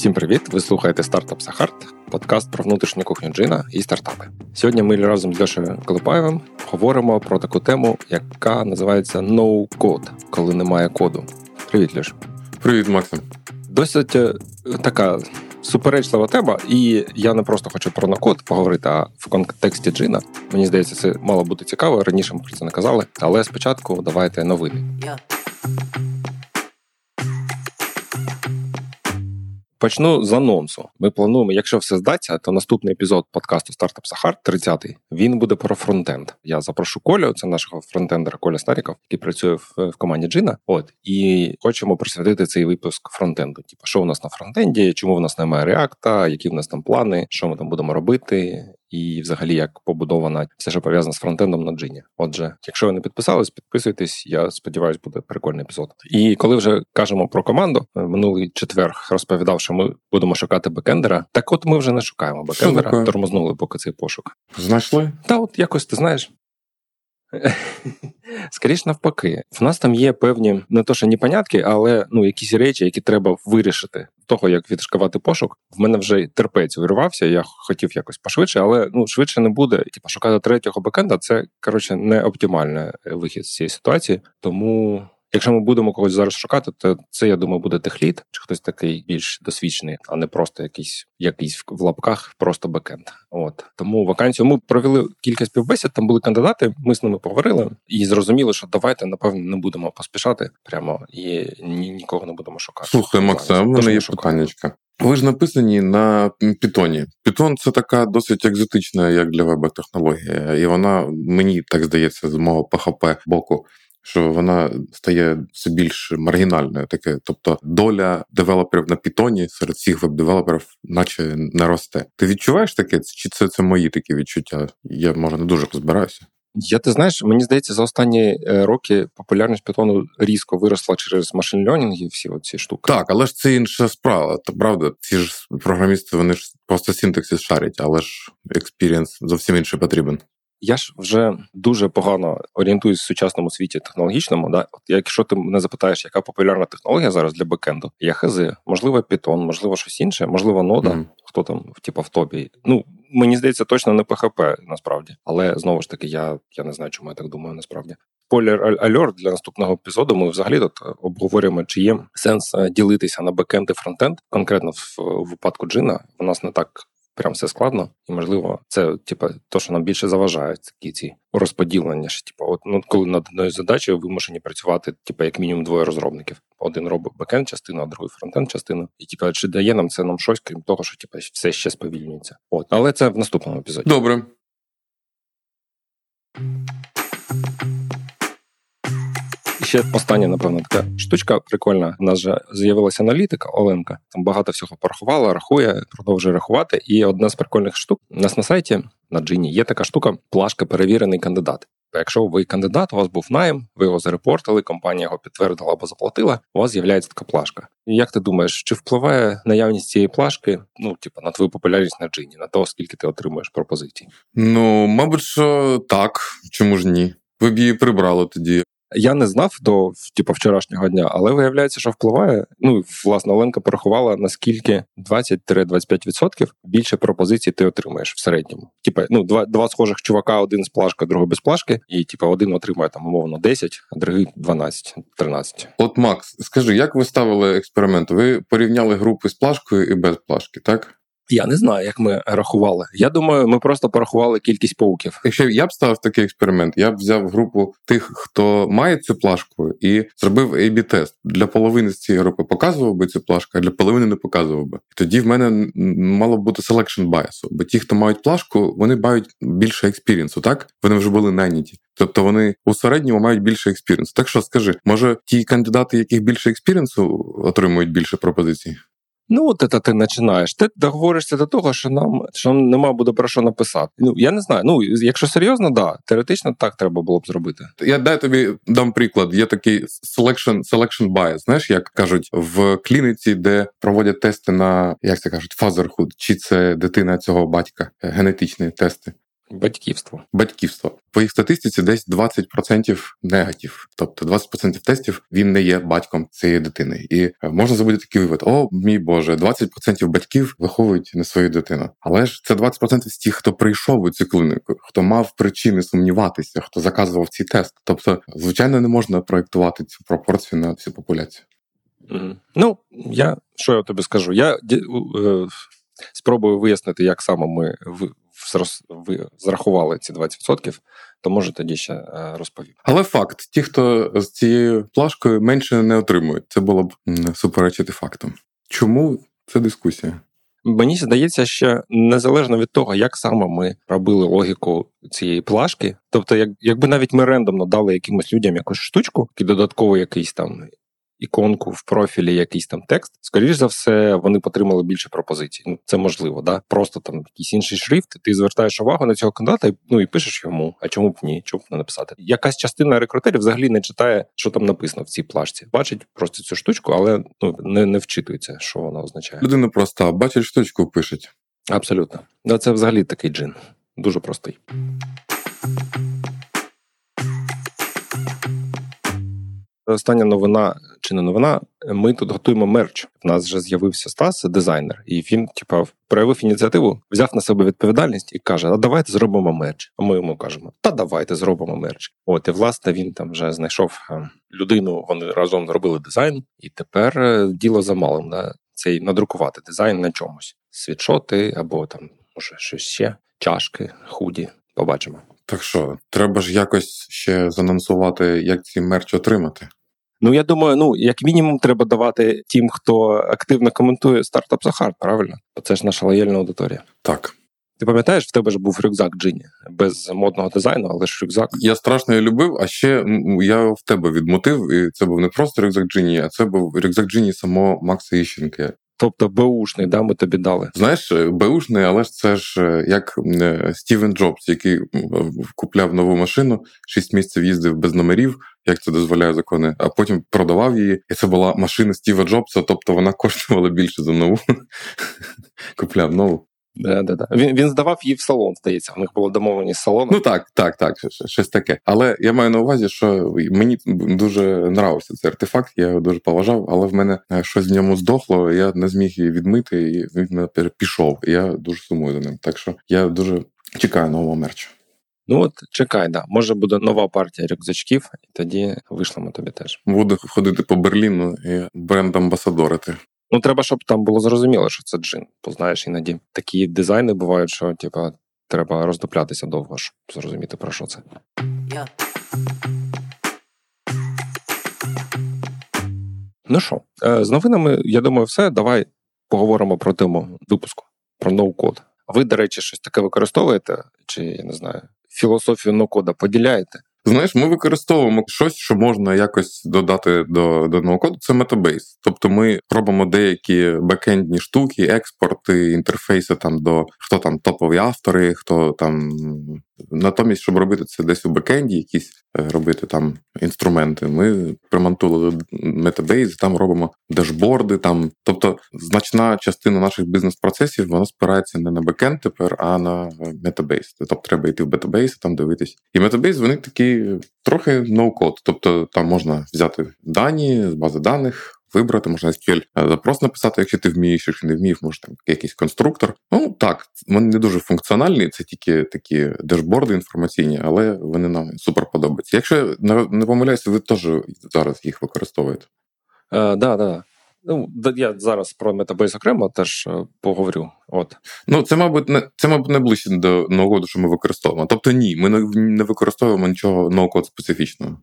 Всім привіт! Ви слухаєте стартап Сахарт, подкаст про внутрішню кухню джина і стартапи. Сьогодні ми разом з Льошею Колипаєвим говоримо про таку тему, яка називається No Code, коли немає коду. Привіт, Льош. Привіт, Максим. Досить е, така суперечлива тема, і я не просто хочу про нокод поговорити, а в контексті джина. Мені здається, це мало бути цікаво. Раніше ми про це не казали. Але спочатку давайте новини. Yeah. Почну з анонсу. Ми плануємо, якщо все вдасться, то наступний епізод подкасту Стартап Сахар, 30-й, він буде про фронтенд. Я запрошу Колю, це нашого фронтендера Коля Старіков, який працює в, команді Джина. От і хочемо присвятити цей випуск фронтенду. Типу, що у нас на фронтенді, чому в нас немає реакта, які в нас там плани, що ми там будемо робити, і взагалі як побудована все, що пов'язане з фронтендом на джині. Отже, якщо ви не підписались, підписуйтесь. Я сподіваюся, буде прикольний епізод. І коли вже кажемо про команду, минулий четвер розповідав, що ми будемо шукати бекендера. Так, от ми вже не шукаємо бекендера, тормознули поки цей пошук. Знайшли? Та, от якось ти знаєш. Скоріше навпаки, в нас там є певні не то, що непонятки, але ну якісь речі, які треба вирішити. Того як відшкувати пошук, в мене вже терпець вирвався. Я хотів якось пошвидше, але ну швидше не буде. Типа шукати третього бекенда це коротше не оптимальний вихід з цієї ситуації. Тому Якщо ми будемо когось зараз шукати, то це я думаю буде техліт, чи хтось такий більш досвідчений, а не просто якийсь якийсь в лапках, просто бекенд. От тому вакансію ми провели кілька співбесід. Там були кандидати. Ми з ними поговорили і зрозуміли, що давайте напевно не будемо поспішати прямо і ні, нікого не будемо шукати. Слухай, Макса, в мене є питаннячка. Ви ж написані на Python. Python – це така досить екзотична, як для веб технологія, і вона мені так здається з мого PHP боку що вона стає все більш маргінальною. Таке, тобто доля девелоперів на Пітоні серед всіх веб-девелоперів, наче не росте. Ти відчуваєш таке? Чи це це мої такі відчуття? Я може не дуже розбираюся. Я ти знаєш, мені здається, за останні е, роки популярність Python різко виросла через machine і всі ці штуки. Так, але ж це інша справа. Та правда, ці ж програмісти вони ж просто синтаксис шарять, але ж experience зовсім інший потрібен. Я ж вже дуже погано орієнтуюсь в сучасному світі технологічному. Да? От Якщо ти мене запитаєш, яка популярна технологія зараз для бекенду, я хз, можливо, Python, можливо, щось інше, можливо, нода, mm. хто там типу, в топі. Ну мені здається, точно не PHP, насправді, але знову ж таки, я я не знаю, чому я так думаю. Насправді, spoiler alert для наступного епізоду. Ми взагалі тут обговорюємо, чи є сенс е, ділитися на бекенд і фронтенд. Конкретно в випадку джина у нас не так прям все складно, і можливо, це типу, то, що нам більше заважає, такі ці розподілення. Що, типу, от ну коли над одною задачею вимушені працювати, типу, як мінімум двоє розробників. Один робить бекенд частину, а другий фронтенд частину. І типу, чи дає нам це нам щось, крім того, що типу, все ще сповільнюється. От, але це в наступному епізоді. Добре. Ще остання, напевно, така штучка прикольна. У нас же з'явилася аналітика Оленка. Там багато всього порахувала, рахує, продовжує рахувати. І одна з прикольних штук у нас на сайті на Джині є така штука, плашка перевірений кандидат. Якщо ви кандидат, у вас був найм, ви його зарепортили, компанія його підтвердила або заплатила. У вас з'являється така плашка. Як ти думаєш, чи впливає наявність цієї плашки, ну типу, на твою популярність на джині, на то, скільки ти отримуєш пропозицій? Ну, мабуть, що так, чому ж ні? Ви б її прибрали тоді. Я не знав до типу, вчорашнього дня, але виявляється, що впливає. Ну власне, Оленка порахувала наскільки 20-25% більше пропозицій ти отримаєш в середньому. Типа, ну два два схожих чувака, один з плашки, другий без плашки, і типу, один отримує там умовно 10, а другий 12-13. От Макс, скажи, як ви ставили експеримент? Ви порівняли групи з плашкою і без плашки, так? Я не знаю, як ми рахували. Я думаю, ми просто порахували кількість пауків. Якщо я б ставив такий експеримент, я б взяв групу тих, хто має цю плашку, і зробив ab тест Для половини з цієї групи показував би цю плашку, а для половини не показував би. Тоді в мене мало б бути selection bias. Бо ті, хто мають плашку, вони мають більше experience у, так? Вони вже були найняті. Тобто вони у середньому мають більше experience у. Так що скажи, може ті кандидати, яких більше experience у, отримують більше пропозицій? Ну, от це ти починаєш. Ти договоришся до того, що нам що нам нема буде про що написати. Ну я не знаю. Ну якщо серйозно, да, теоретично так треба було б зробити. Я дай тобі дам приклад. Є такий selection selection bias, Знаєш, як кажуть в клініці, де проводять тести на як це кажуть, fatherhood, чи це дитина цього батька, генетичні тести. Батьківство. Батьківство. По їх статистиці десь 20% негатив. Тобто 20% тестів він не є батьком цієї дитини. І е, можна зробити такий вивод: о, мій Боже, 20% батьків виховують не свою дитину. Але ж це 20% з тих, хто прийшов у цю клініку, хто мав причини сумніватися, хто заказував цей тест. Тобто, звичайно, не можна проєктувати цю пропорцію на всю популяцію. Mm-hmm. Ну, я що я тобі скажу? Я е, спробую вияснити, як саме ми в, в, зрахували ці 20%, то може тоді ще е, розповім. Але факт: ті, хто з цією плашкою менше не отримують, це було б суперечити фактом. Чому це дискусія? Мені здається, що незалежно від того, як саме ми робили логіку цієї плашки, тобто, як, якби навіть ми рендомно дали якимось людям якусь штучку, і додатково якийсь там іконку в профілі, якийсь там текст, скоріш за все, вони потримали більше пропозицій. Ну це можливо, да просто там якийсь інший шрифт. Ти звертаєш увагу на цього кандидата, ну і пишеш йому. А чому б ні? Чому б не написати? Якась частина рекрутерів взагалі не читає, що там написано в цій плашці. Бачить просто цю штучку, але ну не не вчитується, що вона означає. Людина проста, бачить штучку, пишеть. Абсолютно, да, це взагалі такий джин, дуже простий. Остання новина чи не новина. Ми тут готуємо мерч. У нас вже з'явився Стас, дизайнер, і він, типа, проявив ініціативу, взяв на себе відповідальність і каже: А давайте зробимо мерч. А ми йому кажемо: Та давайте зробимо мерч. От і власне він там вже знайшов е, людину. Вони разом зробили дизайн, і тепер е, діло за малим. Да? Цей надрукувати дизайн на чомусь: світшоти або там, може, щось ще, чашки, худі. Побачимо. Так що, треба ж якось ще занонсувати, як ці мерч отримати. Ну я думаю, ну як мінімум, треба давати тим, хто активно коментує стартап Захар, правильно? Бо це ж наша лояльна аудиторія. Так. Ти пам'ятаєш, в тебе ж був рюкзак Джині без модного дизайну, але ж рюкзак. Я страшно її любив, а ще я в тебе відмотив, і це був не просто рюкзак Джині, а це був рюкзак Джині самого Макса Іщенка. Тобто Беушний, да, ми тобі дали. Знаєш, е, Беушний, але ж це ж е, як е, Стівен Джобс, який купляв нову машину, шість місяців їздив без номерів, як це дозволяє закони, а потім продавав її. І це була машина Стіва Джобса, тобто вона коштувала більше за нову. Купляв нову. Да, да, да. Він він здавав її в салон, здається. У них було домовленість з салоном. Ну так, так, так, щось таке. Але я маю на увазі, що мені дуже нравився цей артефакт, я його дуже поважав, але в мене е, щось в ньому здохло, я не зміг її відмити, і він мене пішов. Я дуже сумую за ним. Так що я дуже чекаю нового мерчу. Ну от чекай, да. Може буде нова партія рюкзачків, і тоді вийшлемо тобі теж. Буду ходити по Берліну і бренд амбасадорити. Ну, треба, щоб там було зрозуміло, що це джин. Бо знаєш, іноді такі дизайни бувають, що типа треба роздуплятися довго, щоб зрозуміти про що це. Yeah. Ну що, е, з новинами, я думаю, все. Давай поговоримо про тему випуску, про ноу-код. Ви, до речі, щось таке використовуєте? Чи я не знаю, філософію ноу-кода поділяєте? Знаєш, ми використовуємо щось, що можна якось додати до до ноу-коду, Це метабейс. Тобто ми робимо деякі бекендні штуки, експорти, інтерфейси там до хто там топові автори, хто там Натомість, щоб робити це десь у бекенді, якісь робити там інструменти, ми примонтували Metabase, там робимо дешборди. Там, тобто, значна частина наших бізнес-процесів вона спирається не на бекенд тепер, а на Metabase. Тобто треба йти в Metabase, там дивитись. І Metabase вони такі трохи no-code. Тобто там можна взяти дані з бази даних вибрати, можна SQL е, запрос написати, якщо ти вмієш, якщо не вмієш, може там якийсь конструктор. Ну так, вони не дуже функціональні, це тільки такі дешборди інформаційні, але вони нам супер подобаються. Якщо не помиляюся, ви теж зараз їх використовуєте. Так, е, да, да. Ну, я зараз про Metabase окремо теж е, поговорю. От ну це, мабуть, не це, мабуть, не ближче до ноу-коду, що ми використовуємо. Тобто, ні, ми не використовуємо нічого ноу-код специфічного.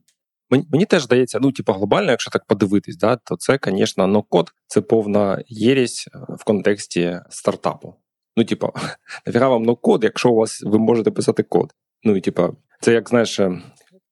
Мені, теж здається, ну типу, глобально, якщо так подивитись, да, то це, звісно, ноу-код – це повна єрість е, в контексті стартапу. Ну, типу, нафіга вам ноу-код, якщо у вас ви можете писати код. Ну і типу, це як знаєш, е,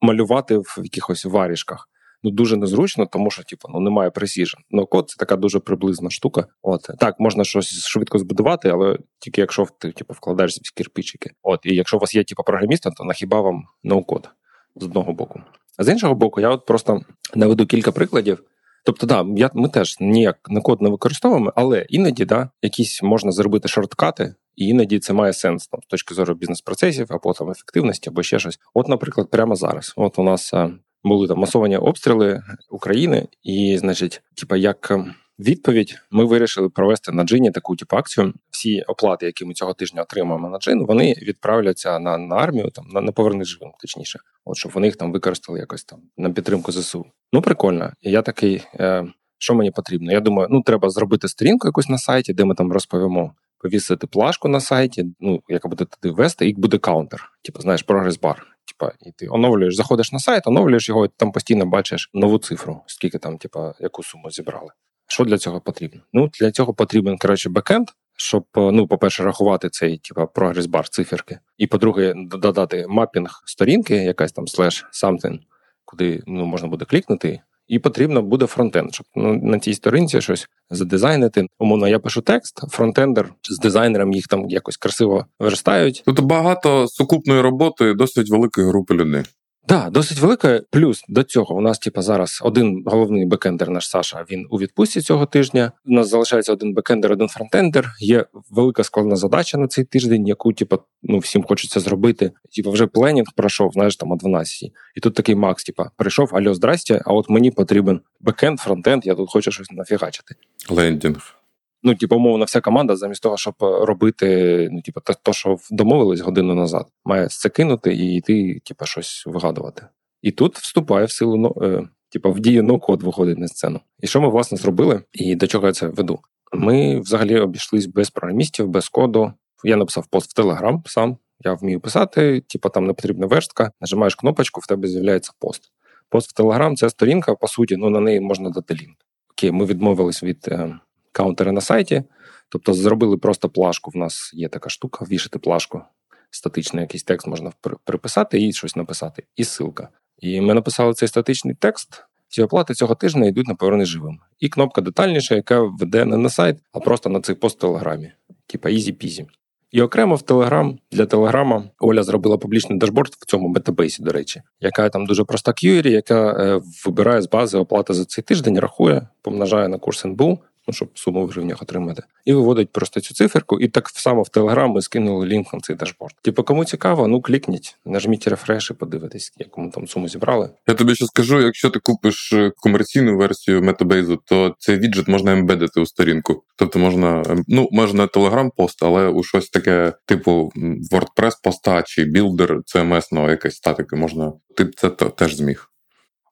малювати в якихось варішках. Ну, дуже незручно, тому що типу, ну немає precision. Ну, код це така дуже приблизна штука. От так, можна щось швидко збудувати, але тільки якщо ти типу, вкладаєшся в кирпичики. От, і якщо у вас є типу, програмісти, то нахіба вам ноу-код з одного боку. А з іншого боку, я от просто наведу кілька прикладів. Тобто, да, я, ми теж ніяк на код не використовуємо, але іноді да, якісь можна зробити шорткати і іноді це має сенс там з точки зору бізнес-процесів, або там ефективності, або ще щось. От, наприклад, прямо зараз. От у нас е, були там масовані обстріли України, і, значить, типа як. Відповідь ми вирішили провести на джині таку типу акцію. Всі оплати, які ми цього тижня отримаємо на джин, вони відправляться на на армію, там на Повернись живим, точніше, от щоб вони їх там використали якось там на підтримку ЗСУ. Ну прикольно. І я такий, е, що мені потрібно? Я думаю, ну треба зробити сторінку якусь на сайті, де ми там розповімо. Повісити плашку на сайті, ну яка буде туди вести, і буде counter. Типу, знаєш, progress bar. Типа, і ти оновлюєш, заходиш на сайт, оновлюєш його, і там постійно бачиш нову цифру, скільки там, типа, яку суму зібрали. Що для цього потрібно? Ну, для цього потрібен коротше бекенд, щоб, ну, по-перше, рахувати цей типа progress bar циферки, і по-друге, додати mapping сторінки, якась там slash something, куди ну, можна буде клікнути. І потрібно буде фронтенд, щоб ну, на цій сторінці щось задизайнити. Умовно, я пишу текст, фронтендер з дизайнером їх там якось красиво верстають. Тут багато сукупної роботи досить великої групи людей. Да, досить велика. Плюс до цього у нас, типа, зараз один головний бекендер, наш Саша. Він у відпустці цього тижня. У нас залишається один бекендер, один фронтендер. Є велика складна задача на цей тиждень, яку типа, ну всім хочеться зробити. Типа, вже planning пройшов, знаєш, там о 12 І тут такий Макс, типа, прийшов, альо, здрасте, а от мені потрібен бекенд, фронтенд, я тут хочу щось нафігачити. Лендінг ну, типу, умовно, вся команда, замість того, щоб е, робити, ну, типу, то, що домовились годину назад, має це кинути і йти, типу, щось вигадувати. І тут вступає в силу ну, е, типу, в дію no-code виходить на сцену. І що ми власне зробили, і до чого я це веду? Ми взагалі обійшлись без програмістів, без коду. Я написав пост в Телеграм сам. Я вмію писати, типу, там не потрібна верстка, нажимаєш кнопочку, в тебе з'являється пост. Пост в Телеграм це сторінка, по суті, ну на неї можна дати лінк. Окей, ми відмовились від е, каунтери на сайті. Тобто зробили просто плашку. В нас є така штука, вішати плашку, статичний якийсь текст можна приписати і щось написати, і ссылка. І ми написали цей статичний текст. Ці оплати цього тижня йдуть на повернення живим. І кнопка детальніша, яка веде не на сайт, а просто на цей пост в телеграмі. Типа easy-peasy. І окремо в Телеграм для Телеграма Оля зробила публічний дашборд в цьому Metabase і, до речі, яка там дуже проста query, яка е, вибирає з бази оплати за цей тиждень, рахує, помножає на курс НБУ ну, щоб суму в гривнях отримати. І виводить просто цю циферку, і так само в Телеграм ми скинули link на цей дашборд. Типу, кому цікаво, ну клікніть, нажміть refresh і подивитись, яку ми там суму зібрали. Я тобі ще скажу: якщо ти купиш е, комерційну версію Metabase у, то цей widget можна embed ити у сторінку. Тобто можна, ем, ну можна Telegram пост, але у щось таке, типу WordPress поста чи білдер CMS, якась статика можна. Ти це теж зміг.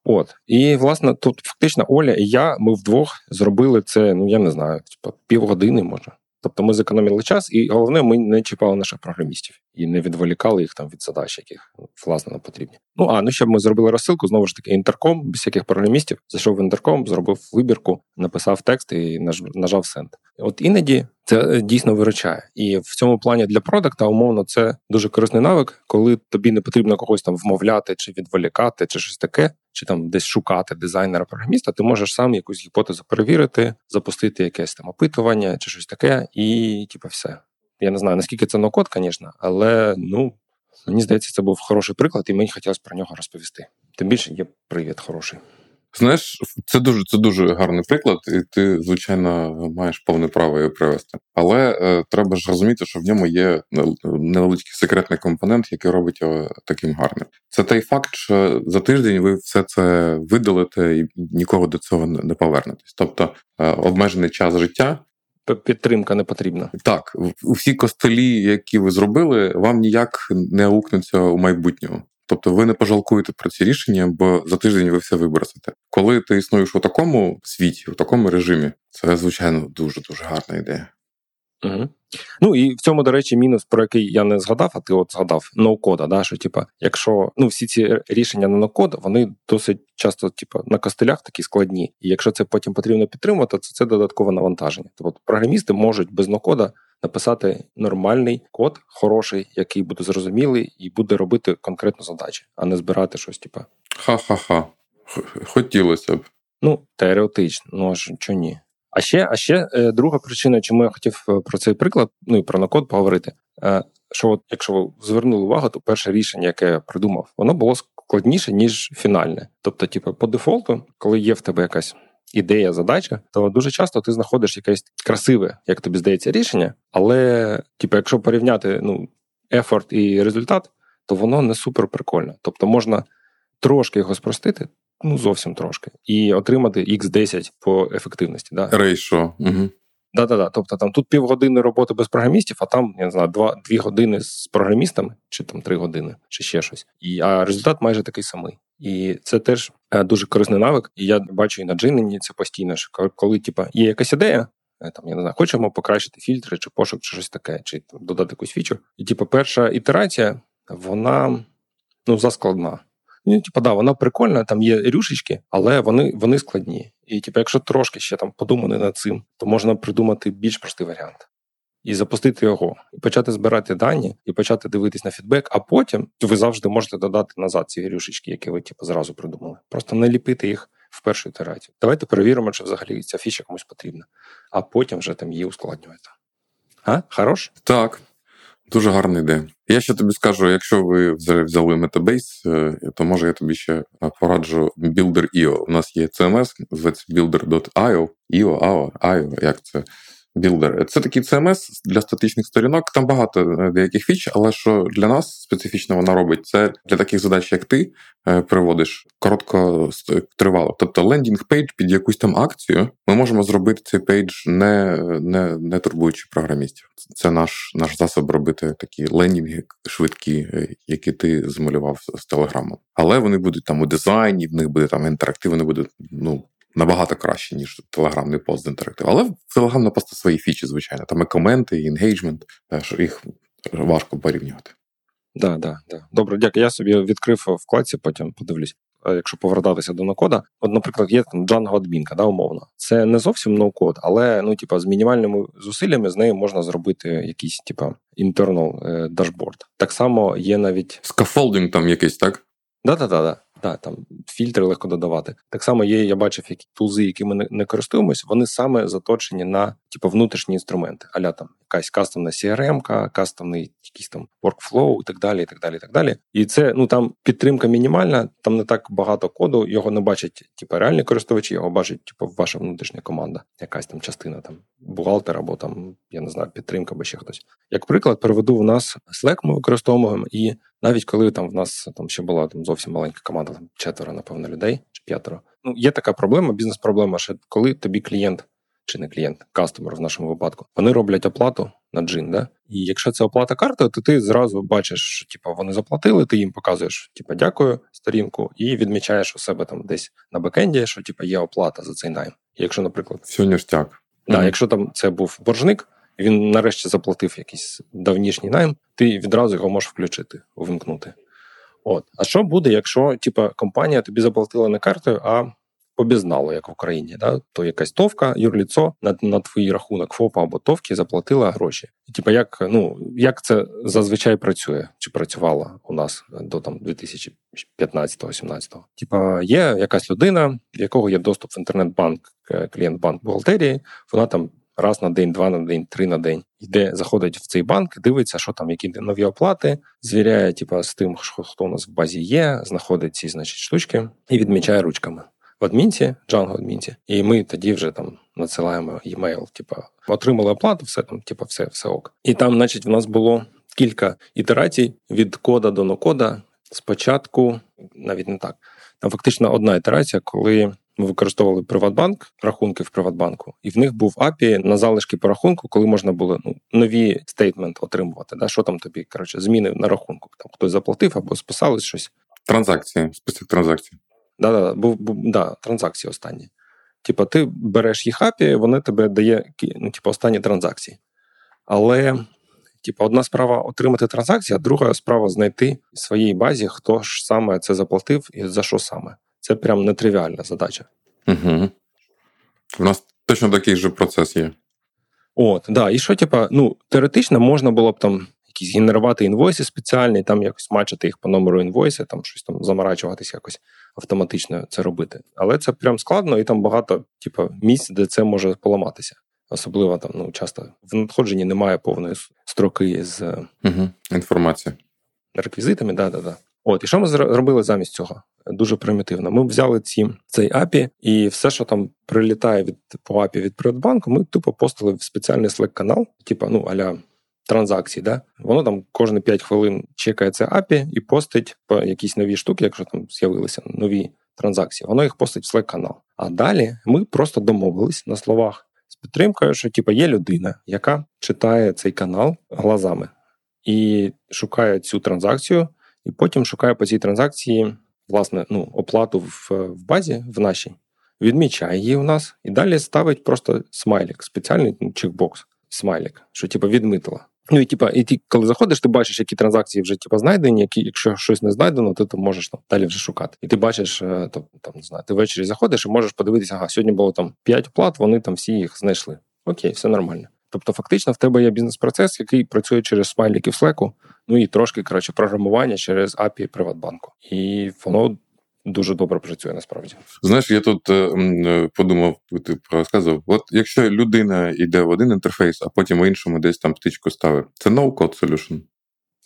От і власне тут фактично Оля і я ми вдвох зробили це. Ну я не знаю, типу півгодини може. Тобто ми зекономили час, і головне, ми не чіпали наших програмістів і не відволікали їх там від задач, яких ну, власне не потрібні. Ну а ну щоб ми зробили розсилку, знову ж таки, інтерком без всяких програмістів. Зайшов в інтерком, зробив вибірку, написав текст і нажав сенд. От іноді це е, дійсно виручає. І в цьому плані для продакта умовно це дуже корисний навик, коли тобі не потрібно когось там вмовляти чи відволікати, чи щось таке, чи там десь шукати дизайнера-програміста. Ти можеш сам якусь гіпотезу перевірити, запустити якесь там опитування чи щось таке, і типу, все. Я не знаю наскільки це нокод, звісно, але ну мені здається, це був хороший приклад, і мені хотілося про нього розповісти. Тим більше є привід хороший. Знаєш, це дуже це дуже гарний приклад, і ти, звичайно, маєш повне право його привести. Але е, треба ж розуміти, що в ньому є невеличкий секретний компонент, який робить його таким гарним. Це той факт, що за тиждень ви все це видалите і нікого до цього не повернетесь. Тобто е, обмежений час життя. Підтримка не потрібна. Так, всі костелі, які ви зробили, вам ніяк не аукнуться у майбутньому. Тобто ви не пожалкуєте про ці рішення, бо за тиждень ви все вибросите. Коли ти існуєш у такому світі, у такому режимі, це звичайно дуже дуже гарна ідея. Угу. Ну і в цьому, до речі, мінус, про який я не згадав, а ти от згадав ноу-кода, да, що типа, якщо ну всі ці рішення на ноу-код, вони досить часто, типа, на костелях такі складні. І якщо це потім потрібно підтримувати, то це додаткове навантаження. Тобто програмісти можуть без ноу-кода написати нормальний код, хороший, який буде зрозумілий і буде робити конкретну задачу, а не збирати щось, типа. Ха-ха-ха. Хотілося б. Ну, теоретично, ну аж чого ні. А ще а ще е, друга причина, чому я хотів е, про цей приклад, ну і про накод поговорити. Е, що от, якщо ви звернули увагу, то перше рішення, яке я придумав, воно було складніше, ніж фінальне. Тобто, типу, по дефолту, коли є в тебе якась ідея, задача, то дуже часто ти знаходиш якесь красиве, як тобі здається, рішення, Але, типу, якщо порівняти ну, ефорт і результат, то воно не супер прикольно. Тобто можна трошки його спростити, ну зовсім трошки, і отримати X10 по ефективності. Да? Рейшо. Угу. Да-да-да. Тобто там тут півгодини роботи без програмістів, а там я не знаю, два дві години з програмістами, чи там три години, чи ще щось. І а результат майже такий самий. І це теж е, дуже корисний навик. І я бачу і на джинені це постійно. що Коли типа є якась ідея, е, там я не знаю, хочемо покращити фільтри, чи пошук, чи щось таке, чи там, додати якусь фічу. І типу, перша ітерація, вона ну заскладна. Ну, типу, да, вона прикольна, там є рюшечки, але вони вони складні. І типу, якщо трошки ще там подумати над цим, то можна придумати більш простий варіант. І запустити його, і почати збирати дані, і почати дивитись на фідбек, а потім ви завжди можете додати назад ці рюшечки, які ви типу, зразу придумали. Просто не ліпити їх в першу ітерацію. Давайте перевіримо, чи взагалі ця фіча комусь потрібна, а потім вже там її ускладнювати. А? Хорош? Так. Дуже гарна ідея. Я ще тобі скажу, якщо ви взяли Metabase, е, то може я тобі ще пораджу Builder.io. У нас є CMS, зветься builder.io, IO, IO, IO, як це Builder. Це такий CMS для статичних сторінок. Там багато е, деяких фіч, але що для нас специфічно вона робить, це для таких задач, як ти е, приводиш короткотривало. Тобто landing page під якусь там акцію, ми можемо зробити цей пейдж, не не, не турбуючи програмістів. Це наш наш засоб робити такі лендінги швидкі, е, які ти змалював з телеграмом. Але вони будуть там у дизайні, в них буде там інтерактив, вони будуть ну набагато краще, ніж телеграмний пост з інтерактив. Але в телеграм просто свої фічі, звичайно. Там і коменти, і енгейджмент, їх важко порівнювати. Да, да, да. Добре, дякую. Я собі відкрив вкладці, потім подивлюсь. Якщо повертатися до ноукода, от, наприклад, є там Django адмінка, да, умовно. Це не зовсім ноукод, але ну, типа, з мінімальними зусиллями з нею можна зробити якийсь, типа, е, дашборд. Так само є навіть. Скафолдинг там якийсь, так? Да-да-да. Да, там фільтри легко додавати. Так само є, я бачив, які тулзи, які ми не, не користуємось, вони саме заточені на типу, внутрішні інструменти, аля там якась кастомна CRM, кастомний якийсь там workflow і так далі. І так далі, і так далі. І це ну там підтримка мінімальна, там не так багато коду, його не бачать, типу, реальні користувачі, його бачить, типу, ваша внутрішня команда, якась там частина, там бухгалтер або там, я не знаю, підтримка або ще хтось. Як приклад, приведу в нас Slack ми використовуємо, і навіть коли там в нас там ще була там зовсім маленька команда, там четверо, напевно, людей чи п'ятеро. Ну, є така проблема, бізнес-проблема, що коли тобі клієнт чи не клієнт, кастомер в нашому випадку, вони роблять оплату на джин, да? І якщо це оплата картою, то ти зразу бачиш, що типу, вони заплатили, ти їм показуєш, типу, дякую сторінку, і відмічаєш у себе там десь на бекенді, що типу, є оплата за цей найм. якщо, наприклад, Все ніштяк. Да, mm-hmm. якщо там це був боржник, він нарешті заплатив якийсь давнішній найм, ти відразу його можеш включити, увімкнути. От. А що буде, якщо типу, компанія тобі заплатила не картою, а обізнало, як в Україні, да? то якась товка, юрліцо на на твій рахунок ФОПа або товки заплатила гроші. І, типу, як ну як це зазвичай працює чи працювало у нас до там 2015-17? Типа є якась людина, в якого є доступ в інтернет-банк, е, клієнт-банк бухгалтерії, вона там. Раз на день, два на день, три на день йде, заходить в цей банк, дивиться, що там, які нові оплати, звіряє, типа, з тим, хто у нас в базі є, знаходить ці значить штучки і відмічає ручками в адмінці, Django адмінці, і ми тоді вже там надсилаємо e-mail, типу, отримали оплату, все там, типу, все, все ок. І там, значить, в нас було кілька ітерацій від кода до нокода. Спочатку, навіть не так. Там фактично одна ітерація, коли ми використовували Приватбанк, рахунки в Приватбанку, і в них був API на залишки по рахунку, коли можна було ну, нові стейтменти отримувати. Да? Що там тобі коротше, зміни на рахунку? Там хтось заплатив або списалось щось. Транзакції, список транзакцій. Да-да, був, був да, транзакції останні. Типа, ти береш їх апі, вони тебе дає ну, типу, останні транзакції. Але, типу, одна справа отримати транзакцію, а друга справа знайти в своїй базі, хто ж саме це заплатив і за що саме. Це прям нетривіальна задача. Угу. У нас точно такий же процес є. От, да. І що, типа, ну, теоретично можна було б там якісь генерувати інвойси спеціальні, там якось мачити їх по номеру інвойса, там щось там заморачуватись якось автоматично це робити. Але це прям складно, і там багато, типу, місць, де це може поламатися. Особливо там, ну, часто в надходженні немає повної строки з угу. інформації. Реквізитами, да, да, да. От, і що ми зробили замість цього? Дуже примітивно. Ми взяли ці цей API, і все, що там прилітає від по API від Приватбанку, ми тупо постили в спеціальний Slack канал, типу, ну аля транзакцій. Да? Воно там кожні 5 хвилин чекає це API і постить по якісь нові штуки, якщо там з'явилися нові транзакції. Воно їх постить в Slack канал. А далі ми просто домовились на словах з підтримкою, що типу, є людина, яка читає цей канал глазами і шукає цю транзакцію, і потім шукає по цій транзакції власне ну, оплату в, в базі в нашій, відмічає її у нас і далі ставить просто смайлик, спеціальний ну, чекбокс, смайлик, що типу відмитила. Ну і типа, і ти, коли заходиш, ти бачиш, які транзакції вже типу, знайдені, які, якщо щось не знайдено, ти можеш там далі вже шукати. І ти бачиш, е, то там не знаю, ти ввечері заходиш і можеш подивитися, ага, сьогодні було там 5 оплат, вони там всі їх знайшли. Окей, все нормально. Тобто, фактично, в тебе є бізнес-процес, який працює через смайлики в Slack, ну і трошки коротше, програмування через API Приватбанку. І воно дуже добре працює насправді. Знаєш, я тут е, е подумав, ти розказував, от якщо людина йде в один інтерфейс, а потім в іншому десь там птичку ставить, це no-code solution?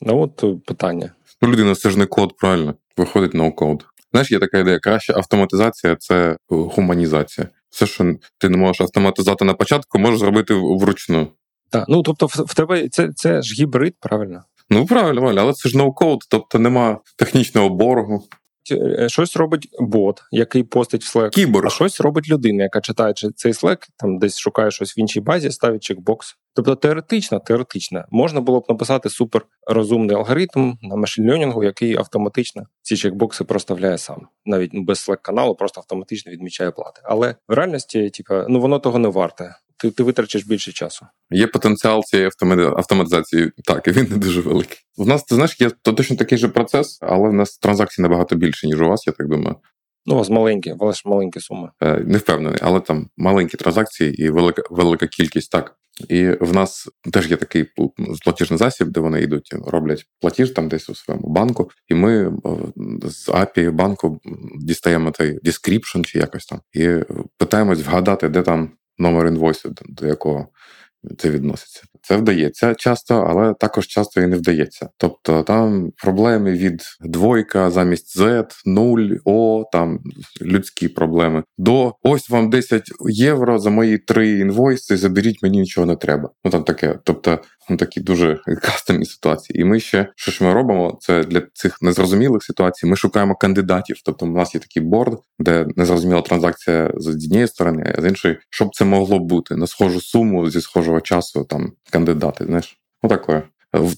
Ну от е, питання. Ну, людина це ж не код, правильно? Виходить no-code. Знаєш, є така ідея, краща автоматизація це гуманізація. Все, що ти не можеш автоматизувати на початку, можеш зробити вручну. Так, ну тобто, в тебе це це ж гібрид, правильно? Ну правильно, Валя, але це ж ноу-код, тобто нема технічного боргу. Е, щось робить бот, який постить в Slack, Кіборг. а щось робить людина, яка читає цей Slack, там десь шукає щось в іншій базі, ставить чекбокс. Тобто теоретично, теоретично, можна було б написати супер розумний алгоритм на машин-лернінгу, який автоматично ці чекбокси проставляє сам, навіть без Slack каналу, просто автоматично відмічає плати. Але в реальності, типу, ну воно того не варте ти ти витрачиш більше часу. Є потенціал цієї автоматизації, так, і він не дуже великий. У нас, ти знаєш, є точно такий же процес, але в нас транзакцій набагато більше, ніж у вас, я так думаю. Ну, у вас маленькі, але ж маленькі суми. Е, Не впевнений, але там маленькі транзакції і велика велика кількість так. І в нас теж є такий платіжний засіб, де вони йдуть, роблять платіж там десь у своєму банку, і ми з API банку дістаємо той description чи якось там, і питаємось вгадати, де там номер інвойсу, до якого це відноситься. Це вдається часто, але також часто і не вдається. Тобто там проблеми від двойка замість Z, 0, О, там людські проблеми. До ось вам 10 євро за мої три інвойси, заберіть, мені нічого не треба. Ну там таке. Тобто ну, такі дуже кастомні ситуації. І ми ще що ж ми робимо? Це для цих незрозумілих ситуацій. Ми шукаємо кандидатів. Тобто, у нас є такий борд, де незрозуміла транзакція з однієї сторони, а з іншої, щоб це могло бути на схожу суму зі схожого часу. Там кандидати. Знаєш, отакое.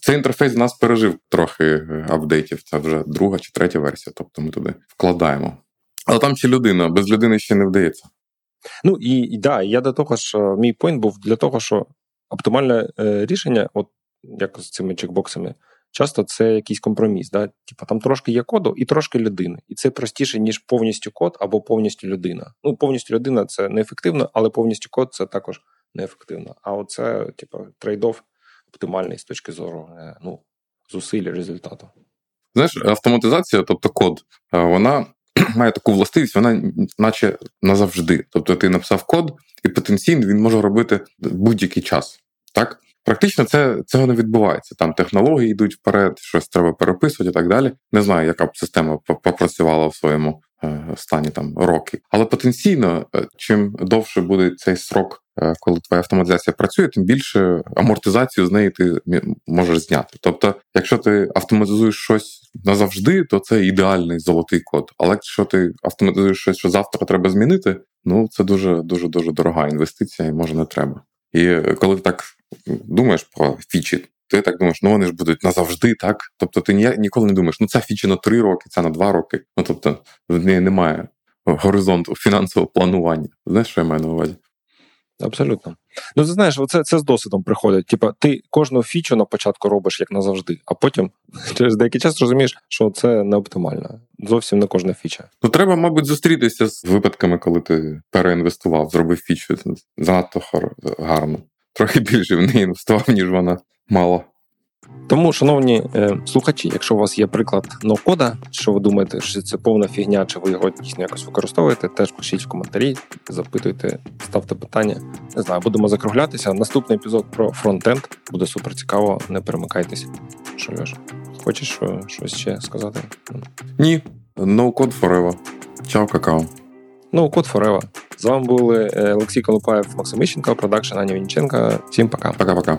Цей інтерфейс нас пережив трохи е, апдейтів. Це вже друга чи третя версія. Тобто ми туди вкладаємо. Але там ще людина, без людини ще не вдається. Ну і, і да, я до того ж, е, мій пойнт був для того, що оптимальне е, рішення, от як з цими чекбоксами, часто це якийсь компроміс. Да? Типа там трошки є коду і трошки людини. І це простіше, ніж повністю код або повністю людина. Ну, повністю людина це неефективно, але повністю код це також неефективно. А оце, типу, трейдов оптимальний з точки зору е, ну, зусиль результату. Знаєш, автоматизація, тобто код, е, вона має таку властивість, вона наче назавжди. Тобто ти написав код, і потенційно він може робити будь-який час. Так? Практично це цього не відбувається. Там технології йдуть вперед, щось треба переписувати і так далі. Не знаю, яка б система попрацювала в своєму е, стані там роки. Але потенційно, е, чим довше буде цей срок, е, коли твоя автоматизація працює, тим більше амортизацію з неї ти можеш зняти. Тобто, якщо ти автоматизуєш щось назавжди, то це ідеальний золотий код. Але якщо ти автоматизуєш щось, що завтра треба змінити, ну це дуже дуже дуже дорога інвестиція, і може не треба. І коли ти так думаєш про фічі, ти так думаєш, ну вони ж будуть назавжди, так? Тобто ти ні, ніколи не думаєш, ну ця фіча на три роки, ця на два роки. Ну тобто в неї немає горизонту фінансового планування. Знаєш, що я маю на увазі? Абсолютно. Ну, ти знаєш, це це з досвідом приходить. Типа, ти кожну фічу на початку робиш як назавжди, а потім через деякий час розумієш, що це не оптимально. Зовсім не кожна фіча. Ну треба, мабуть, зустрітися з випадками, коли ти переінвестував, зробив фічу занадто гарно. Трохи більше в неї інвестував, ніж вона мала. Тому, шановні е, слухачі, якщо у вас є приклад ноу-кода, що ви думаєте, що це повна фігня, чи ви його дійсно якось використовуєте, теж пишіть в коментарі, запитуйте, ставте питання. Не знаю, будемо закруглятися. Наступний епізод про фронтенд буде супер цікаво. Не перемикайтесь. Що Льоша? Хочеш щось ще сказати? Ні. No code forever. Чао, какао. No code forever. З вами були е, Олексій Колупаєв, Максим Іщенко, продакшн Аня Вінченка. Всім пока. Пока-пока.